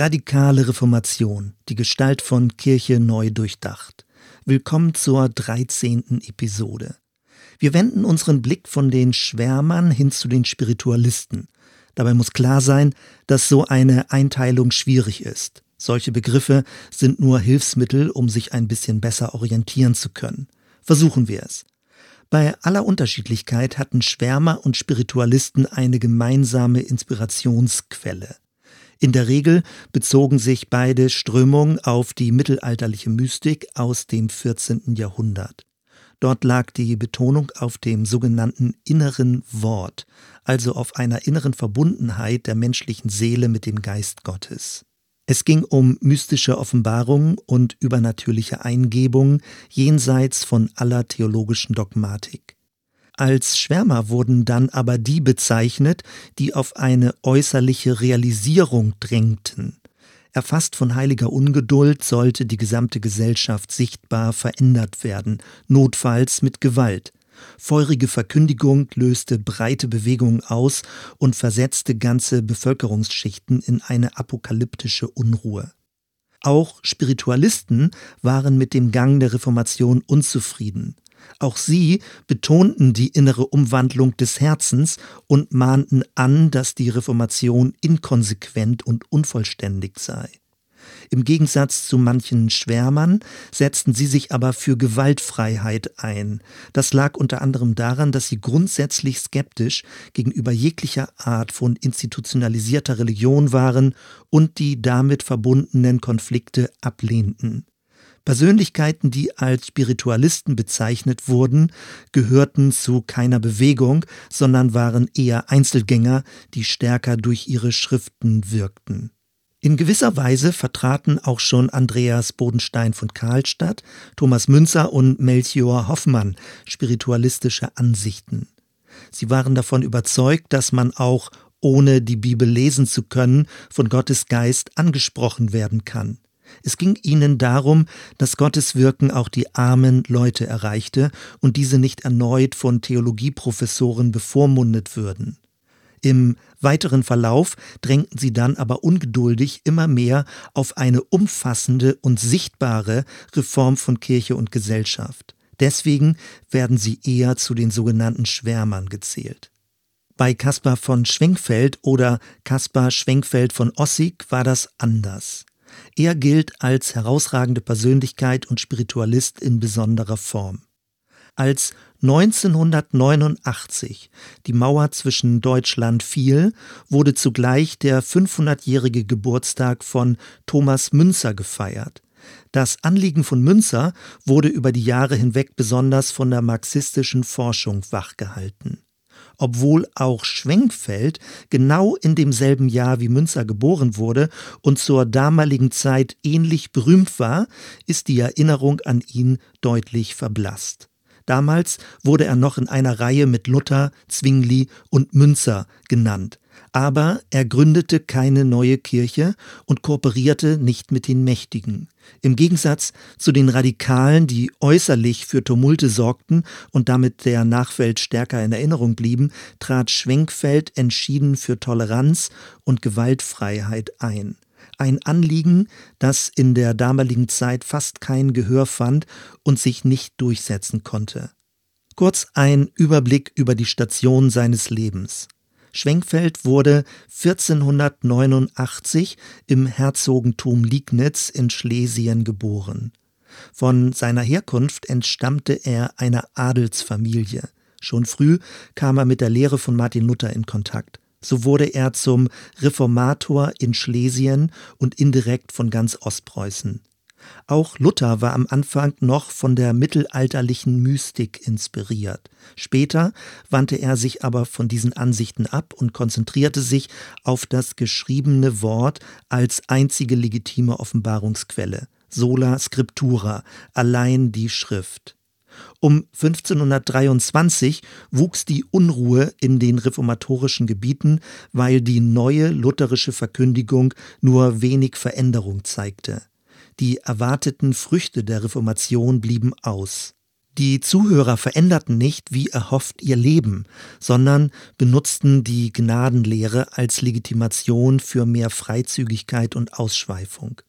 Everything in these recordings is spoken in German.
Radikale Reformation, die Gestalt von Kirche neu durchdacht. Willkommen zur 13. Episode. Wir wenden unseren Blick von den Schwärmern hin zu den Spiritualisten. Dabei muss klar sein, dass so eine Einteilung schwierig ist. Solche Begriffe sind nur Hilfsmittel, um sich ein bisschen besser orientieren zu können. Versuchen wir es. Bei aller Unterschiedlichkeit hatten Schwärmer und Spiritualisten eine gemeinsame Inspirationsquelle. In der Regel bezogen sich beide Strömungen auf die mittelalterliche Mystik aus dem 14. Jahrhundert. Dort lag die Betonung auf dem sogenannten inneren Wort, also auf einer inneren Verbundenheit der menschlichen Seele mit dem Geist Gottes. Es ging um mystische Offenbarungen und übernatürliche Eingebungen jenseits von aller theologischen Dogmatik. Als Schwärmer wurden dann aber die bezeichnet, die auf eine äußerliche Realisierung drängten. Erfasst von heiliger Ungeduld sollte die gesamte Gesellschaft sichtbar verändert werden, notfalls mit Gewalt. Feurige Verkündigung löste breite Bewegungen aus und versetzte ganze Bevölkerungsschichten in eine apokalyptische Unruhe. Auch Spiritualisten waren mit dem Gang der Reformation unzufrieden. Auch sie betonten die innere Umwandlung des Herzens und mahnten an, dass die Reformation inkonsequent und unvollständig sei. Im Gegensatz zu manchen Schwärmern setzten sie sich aber für Gewaltfreiheit ein. Das lag unter anderem daran, dass sie grundsätzlich skeptisch gegenüber jeglicher Art von institutionalisierter Religion waren und die damit verbundenen Konflikte ablehnten. Persönlichkeiten, die als Spiritualisten bezeichnet wurden, gehörten zu keiner Bewegung, sondern waren eher Einzelgänger, die stärker durch ihre Schriften wirkten. In gewisser Weise vertraten auch schon Andreas Bodenstein von Karlstadt, Thomas Münzer und Melchior Hoffmann spiritualistische Ansichten. Sie waren davon überzeugt, dass man auch ohne die Bibel lesen zu können, von Gottes Geist angesprochen werden kann. Es ging ihnen darum, dass Gottes Wirken auch die armen Leute erreichte und diese nicht erneut von Theologieprofessoren bevormundet würden. Im weiteren Verlauf drängten sie dann aber ungeduldig immer mehr auf eine umfassende und sichtbare Reform von Kirche und Gesellschaft. Deswegen werden sie eher zu den sogenannten Schwärmern gezählt. Bei Caspar von Schwenkfeld oder Caspar Schwenkfeld von Ossig war das anders. Er gilt als herausragende Persönlichkeit und Spiritualist in besonderer Form. Als 1989 die Mauer zwischen Deutschland fiel, wurde zugleich der 500-jährige Geburtstag von Thomas Münzer gefeiert. Das Anliegen von Münzer wurde über die Jahre hinweg besonders von der marxistischen Forschung wachgehalten. Obwohl auch Schwenkfeld genau in demselben Jahr wie Münzer geboren wurde und zur damaligen Zeit ähnlich berühmt war, ist die Erinnerung an ihn deutlich verblasst. Damals wurde er noch in einer Reihe mit Luther, Zwingli und Münzer genannt. Aber er gründete keine neue Kirche und kooperierte nicht mit den Mächtigen. Im Gegensatz zu den Radikalen, die äußerlich für Tumulte sorgten und damit der Nachwelt stärker in Erinnerung blieben, trat Schwenkfeld entschieden für Toleranz und Gewaltfreiheit ein ein Anliegen, das in der damaligen Zeit fast kein Gehör fand und sich nicht durchsetzen konnte. Kurz ein Überblick über die Station seines Lebens. Schwenkfeld wurde 1489 im Herzogentum Liegnitz in Schlesien geboren. Von seiner Herkunft entstammte er einer Adelsfamilie. Schon früh kam er mit der Lehre von Martin Luther in Kontakt. So wurde er zum Reformator in Schlesien und indirekt von ganz Ostpreußen. Auch Luther war am Anfang noch von der mittelalterlichen Mystik inspiriert. Später wandte er sich aber von diesen Ansichten ab und konzentrierte sich auf das geschriebene Wort als einzige legitime Offenbarungsquelle. Sola Scriptura, allein die Schrift. Um 1523 wuchs die Unruhe in den reformatorischen Gebieten, weil die neue lutherische Verkündigung nur wenig Veränderung zeigte. Die erwarteten Früchte der Reformation blieben aus. Die Zuhörer veränderten nicht, wie erhofft, ihr Leben, sondern benutzten die Gnadenlehre als Legitimation für mehr Freizügigkeit und Ausschweifung.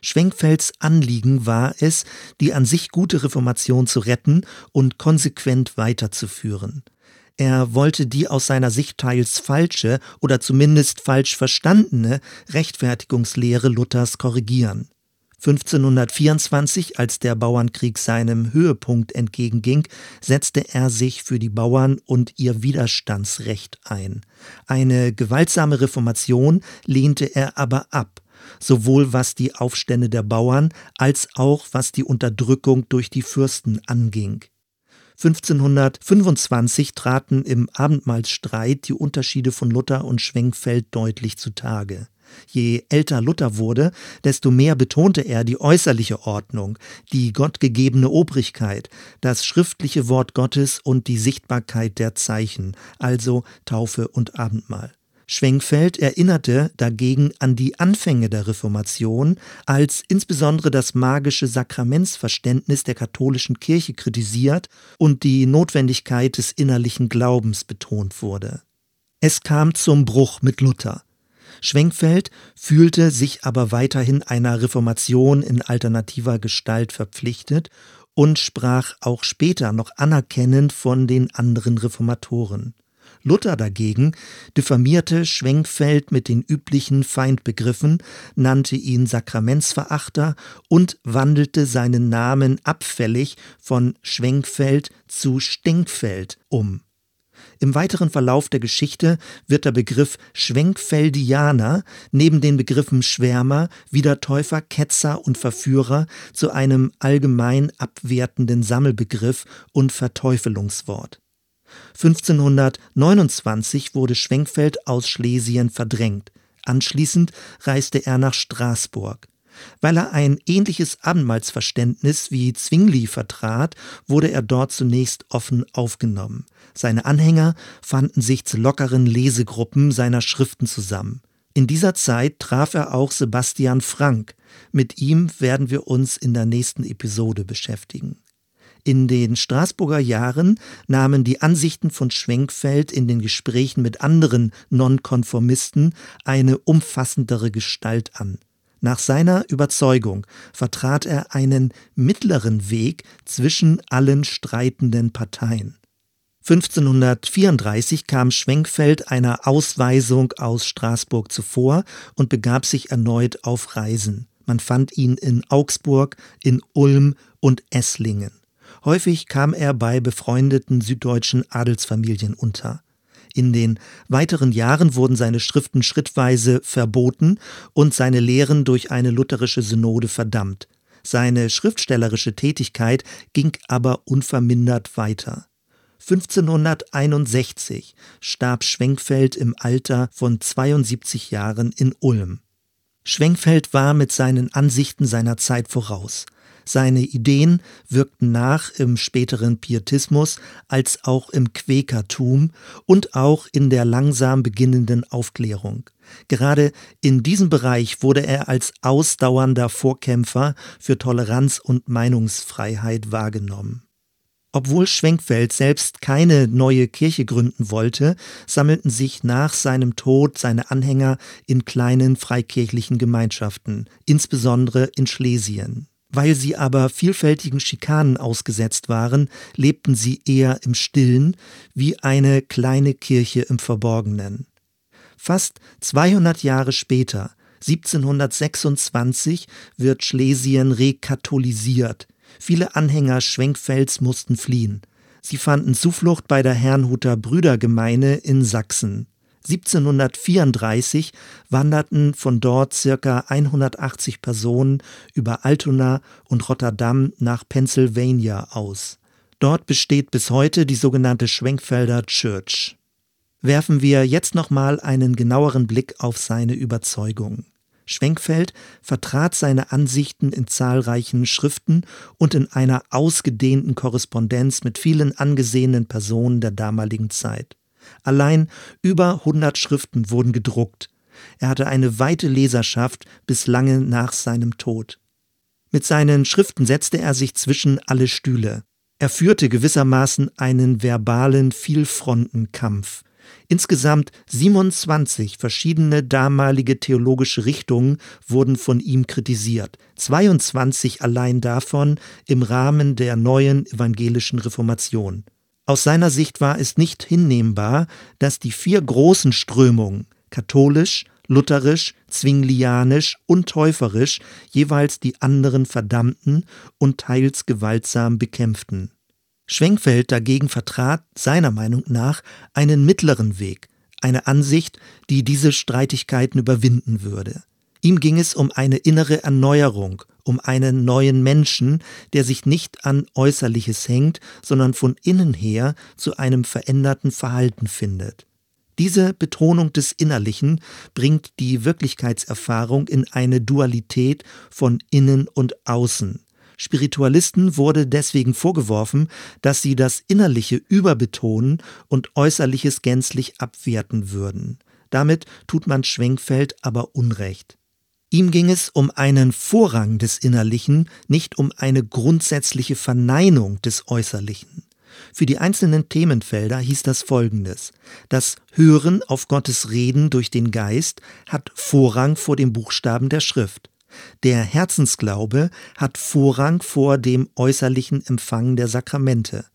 Schwenkfelds Anliegen war es, die an sich gute Reformation zu retten und konsequent weiterzuführen. Er wollte die aus seiner Sicht teils falsche oder zumindest falsch verstandene Rechtfertigungslehre Luthers korrigieren. 1524, als der Bauernkrieg seinem Höhepunkt entgegenging, setzte er sich für die Bauern und ihr Widerstandsrecht ein. Eine gewaltsame Reformation lehnte er aber ab, sowohl was die Aufstände der Bauern als auch was die Unterdrückung durch die Fürsten anging. 1525 traten im Abendmahlsstreit die Unterschiede von Luther und Schwenkfeld deutlich zutage. Je älter Luther wurde, desto mehr betonte er die äußerliche Ordnung, die gottgegebene Obrigkeit, das schriftliche Wort Gottes und die Sichtbarkeit der Zeichen, also Taufe und Abendmahl. Schwenkfeld erinnerte dagegen an die Anfänge der Reformation, als insbesondere das magische Sakramentsverständnis der katholischen Kirche kritisiert und die Notwendigkeit des innerlichen Glaubens betont wurde. Es kam zum Bruch mit Luther. Schwenkfeld fühlte sich aber weiterhin einer Reformation in alternativer Gestalt verpflichtet und sprach auch später noch anerkennend von den anderen Reformatoren. Luther dagegen diffamierte Schwenkfeld mit den üblichen Feindbegriffen, nannte ihn Sakramentsverachter und wandelte seinen Namen abfällig von Schwenkfeld zu Stenkfeld um. Im weiteren Verlauf der Geschichte wird der Begriff Schwenkfeldianer neben den Begriffen Schwärmer, Wiedertäufer, Ketzer und Verführer zu einem allgemein abwertenden Sammelbegriff und Verteufelungswort. 1529 wurde Schwenkfeld aus Schlesien verdrängt. Anschließend reiste er nach Straßburg. Weil er ein ähnliches Abendmahlsverständnis wie Zwingli vertrat, wurde er dort zunächst offen aufgenommen. Seine Anhänger fanden sich zu lockeren Lesegruppen seiner Schriften zusammen. In dieser Zeit traf er auch Sebastian Frank. Mit ihm werden wir uns in der nächsten Episode beschäftigen. In den Straßburger Jahren nahmen die Ansichten von Schwenkfeld in den Gesprächen mit anderen Nonkonformisten eine umfassendere Gestalt an. Nach seiner Überzeugung vertrat er einen mittleren Weg zwischen allen streitenden Parteien. 1534 kam Schwenkfeld einer Ausweisung aus Straßburg zuvor und begab sich erneut auf Reisen. Man fand ihn in Augsburg, in Ulm und Esslingen. Häufig kam er bei befreundeten süddeutschen Adelsfamilien unter. In den weiteren Jahren wurden seine Schriften schrittweise verboten und seine Lehren durch eine lutherische Synode verdammt. Seine schriftstellerische Tätigkeit ging aber unvermindert weiter. 1561 starb Schwenkfeld im Alter von 72 Jahren in Ulm. Schwenkfeld war mit seinen Ansichten seiner Zeit voraus. Seine Ideen wirkten nach im späteren Pietismus als auch im Quäkertum und auch in der langsam beginnenden Aufklärung. Gerade in diesem Bereich wurde er als ausdauernder Vorkämpfer für Toleranz und Meinungsfreiheit wahrgenommen. Obwohl Schwenkfeld selbst keine neue Kirche gründen wollte, sammelten sich nach seinem Tod seine Anhänger in kleinen freikirchlichen Gemeinschaften, insbesondere in Schlesien. Weil sie aber vielfältigen Schikanen ausgesetzt waren, lebten sie eher im Stillen, wie eine kleine Kirche im Verborgenen. Fast 200 Jahre später, 1726, wird Schlesien rekatholisiert. Viele Anhänger Schwenkfelds mussten fliehen. Sie fanden Zuflucht bei der Herrnhuter Brüdergemeine in Sachsen. 1734 wanderten von dort circa 180 Personen über Altona und Rotterdam nach Pennsylvania aus. Dort besteht bis heute die sogenannte Schwenkfelder Church. Werfen wir jetzt nochmal einen genaueren Blick auf seine Überzeugung. Schwenkfeld vertrat seine Ansichten in zahlreichen Schriften und in einer ausgedehnten Korrespondenz mit vielen angesehenen Personen der damaligen Zeit. Allein über 100 Schriften wurden gedruckt. Er hatte eine weite Leserschaft bis lange nach seinem Tod. Mit seinen Schriften setzte er sich zwischen alle Stühle. Er führte gewissermaßen einen verbalen Vielfrontenkampf. Insgesamt 27 verschiedene damalige theologische Richtungen wurden von ihm kritisiert, 22 allein davon im Rahmen der neuen evangelischen Reformation. Aus seiner Sicht war es nicht hinnehmbar, dass die vier großen Strömungen katholisch, lutherisch, zwinglianisch und täuferisch jeweils die anderen verdammten und teils gewaltsam bekämpften. Schwenkfeld dagegen vertrat seiner Meinung nach einen mittleren Weg, eine Ansicht, die diese Streitigkeiten überwinden würde. Ihm ging es um eine innere Erneuerung, um einen neuen Menschen, der sich nicht an Äußerliches hängt, sondern von innen her zu einem veränderten Verhalten findet. Diese Betonung des Innerlichen bringt die Wirklichkeitserfahrung in eine Dualität von innen und außen. Spiritualisten wurde deswegen vorgeworfen, dass sie das Innerliche überbetonen und Äußerliches gänzlich abwerten würden. Damit tut man Schwenkfeld aber Unrecht. Ihm ging es um einen Vorrang des Innerlichen, nicht um eine grundsätzliche Verneinung des Äußerlichen. Für die einzelnen Themenfelder hieß das folgendes. Das Hören auf Gottes Reden durch den Geist hat Vorrang vor dem Buchstaben der Schrift. Der Herzensglaube hat Vorrang vor dem äußerlichen Empfang der Sakramente.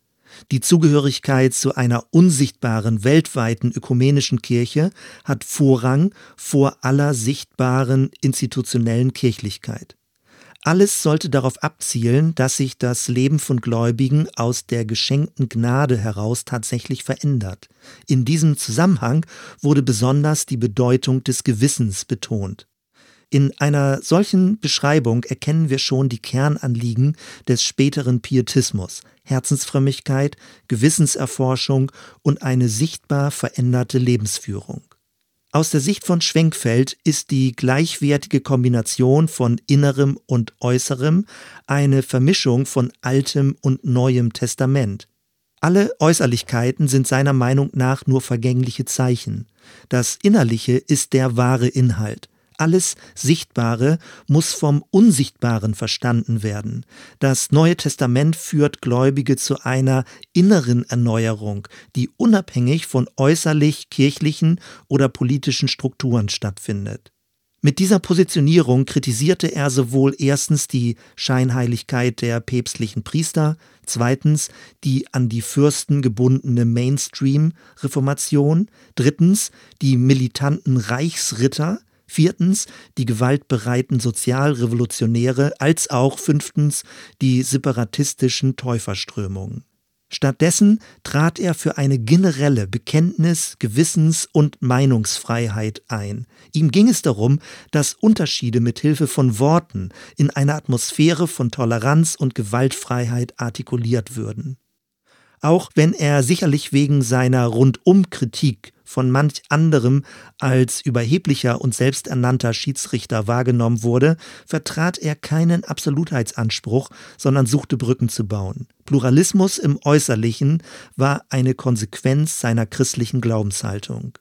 Die Zugehörigkeit zu einer unsichtbaren weltweiten ökumenischen Kirche hat Vorrang vor aller sichtbaren institutionellen Kirchlichkeit. Alles sollte darauf abzielen, dass sich das Leben von Gläubigen aus der geschenkten Gnade heraus tatsächlich verändert. In diesem Zusammenhang wurde besonders die Bedeutung des Gewissens betont. In einer solchen Beschreibung erkennen wir schon die Kernanliegen des späteren Pietismus Herzensfrömmigkeit, Gewissenserforschung und eine sichtbar veränderte Lebensführung. Aus der Sicht von Schwenkfeld ist die gleichwertige Kombination von Innerem und Äußerem eine Vermischung von Altem und Neuem Testament. Alle Äußerlichkeiten sind seiner Meinung nach nur vergängliche Zeichen. Das Innerliche ist der wahre Inhalt. Alles Sichtbare muss vom Unsichtbaren verstanden werden. Das Neue Testament führt Gläubige zu einer inneren Erneuerung, die unabhängig von äußerlich kirchlichen oder politischen Strukturen stattfindet. Mit dieser Positionierung kritisierte er sowohl erstens die Scheinheiligkeit der päpstlichen Priester, zweitens die an die Fürsten gebundene Mainstream-Reformation, drittens die militanten Reichsritter, viertens die gewaltbereiten Sozialrevolutionäre als auch fünftens die separatistischen Täuferströmungen. Stattdessen trat er für eine generelle Bekenntnis-, Gewissens- und Meinungsfreiheit ein. Ihm ging es darum, dass Unterschiede mit Hilfe von Worten in einer Atmosphäre von Toleranz und Gewaltfreiheit artikuliert würden. Auch wenn er sicherlich wegen seiner Rundumkritik von manch anderem als überheblicher und selbsternannter Schiedsrichter wahrgenommen wurde, vertrat er keinen Absolutheitsanspruch, sondern suchte Brücken zu bauen. Pluralismus im Äußerlichen war eine Konsequenz seiner christlichen Glaubenshaltung.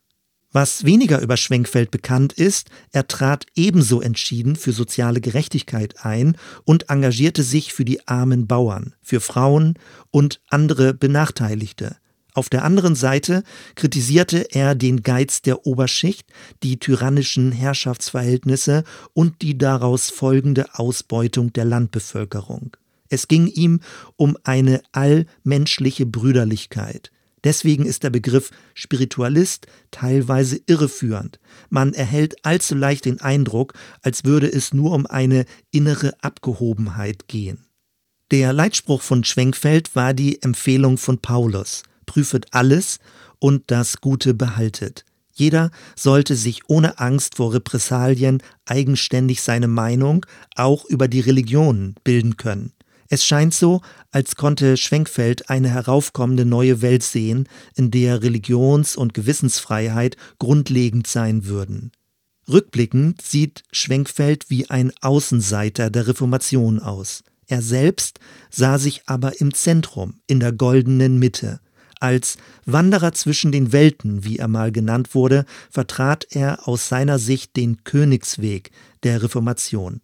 Was weniger über Schwenkfeld bekannt ist, er trat ebenso entschieden für soziale Gerechtigkeit ein und engagierte sich für die armen Bauern, für Frauen und andere Benachteiligte. Auf der anderen Seite kritisierte er den Geiz der Oberschicht, die tyrannischen Herrschaftsverhältnisse und die daraus folgende Ausbeutung der Landbevölkerung. Es ging ihm um eine allmenschliche Brüderlichkeit. Deswegen ist der Begriff Spiritualist teilweise irreführend. Man erhält allzu leicht den Eindruck, als würde es nur um eine innere Abgehobenheit gehen. Der Leitspruch von Schwenkfeld war die Empfehlung von Paulus prüfet alles und das Gute behaltet. Jeder sollte sich ohne Angst vor Repressalien eigenständig seine Meinung auch über die Religionen bilden können. Es scheint so, als konnte Schwenkfeld eine heraufkommende neue Welt sehen, in der Religions- und Gewissensfreiheit grundlegend sein würden. Rückblickend sieht Schwenkfeld wie ein Außenseiter der Reformation aus. Er selbst sah sich aber im Zentrum, in der goldenen Mitte. Als Wanderer zwischen den Welten, wie er mal genannt wurde, vertrat er aus seiner Sicht den Königsweg der Reformation.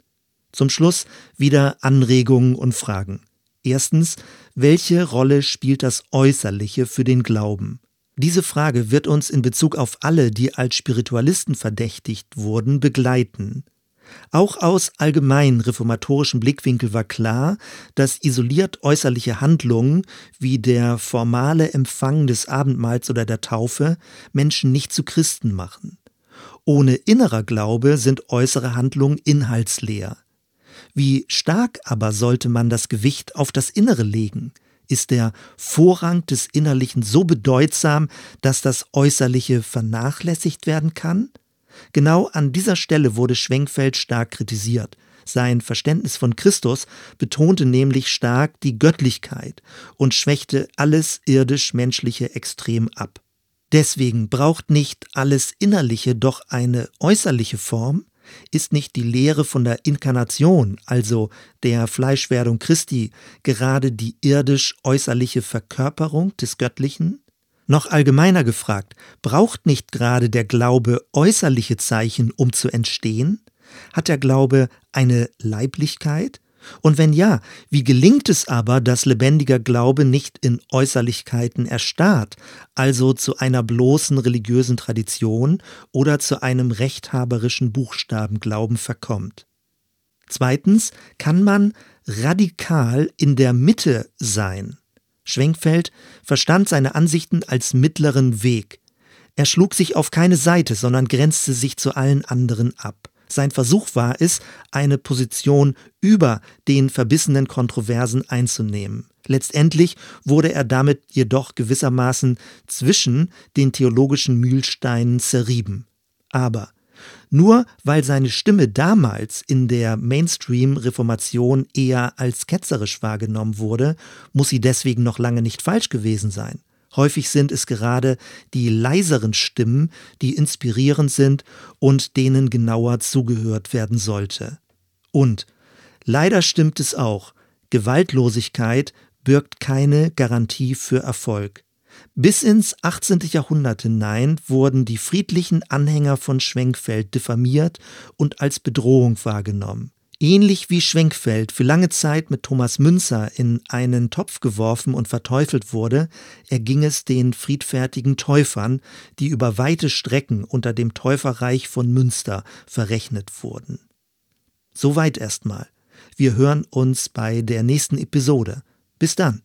Zum Schluss wieder Anregungen und Fragen. Erstens, welche Rolle spielt das Äußerliche für den Glauben? Diese Frage wird uns in Bezug auf alle, die als Spiritualisten verdächtigt wurden, begleiten. Auch aus allgemein reformatorischem Blickwinkel war klar, dass isoliert äußerliche Handlungen wie der formale Empfang des Abendmahls oder der Taufe Menschen nicht zu Christen machen. Ohne innerer Glaube sind äußere Handlungen inhaltsleer. Wie stark aber sollte man das Gewicht auf das Innere legen? Ist der Vorrang des Innerlichen so bedeutsam, dass das Äußerliche vernachlässigt werden kann? Genau an dieser Stelle wurde Schwenkfeld stark kritisiert. Sein Verständnis von Christus betonte nämlich stark die Göttlichkeit und schwächte alles irdisch-menschliche extrem ab. Deswegen braucht nicht alles Innerliche doch eine äußerliche Form? Ist nicht die Lehre von der Inkarnation, also der Fleischwerdung Christi, gerade die irdisch-äußerliche Verkörperung des Göttlichen? Noch allgemeiner gefragt, braucht nicht gerade der Glaube äußerliche Zeichen, um zu entstehen? Hat der Glaube eine Leiblichkeit? Und wenn ja, wie gelingt es aber, dass lebendiger Glaube nicht in Äußerlichkeiten erstarrt, also zu einer bloßen religiösen Tradition oder zu einem rechthaberischen Buchstabenglauben verkommt? Zweitens kann man radikal in der Mitte sein. Schwenkfeld verstand seine Ansichten als mittleren Weg. Er schlug sich auf keine Seite, sondern grenzte sich zu allen anderen ab. Sein Versuch war es, eine Position über den verbissenen Kontroversen einzunehmen. Letztendlich wurde er damit jedoch gewissermaßen zwischen den theologischen Mühlsteinen zerrieben. Aber nur weil seine Stimme damals in der Mainstream-Reformation eher als ketzerisch wahrgenommen wurde, muss sie deswegen noch lange nicht falsch gewesen sein. Häufig sind es gerade die leiseren Stimmen, die inspirierend sind und denen genauer zugehört werden sollte. Und leider stimmt es auch, Gewaltlosigkeit birgt keine Garantie für Erfolg. Bis ins 18. Jahrhundert hinein wurden die friedlichen Anhänger von Schwenkfeld diffamiert und als Bedrohung wahrgenommen. Ähnlich wie Schwenkfeld für lange Zeit mit Thomas Münzer in einen Topf geworfen und verteufelt wurde, erging es den friedfertigen Täufern, die über weite Strecken unter dem Täuferreich von Münster verrechnet wurden. Soweit erstmal. Wir hören uns bei der nächsten Episode. Bis dann.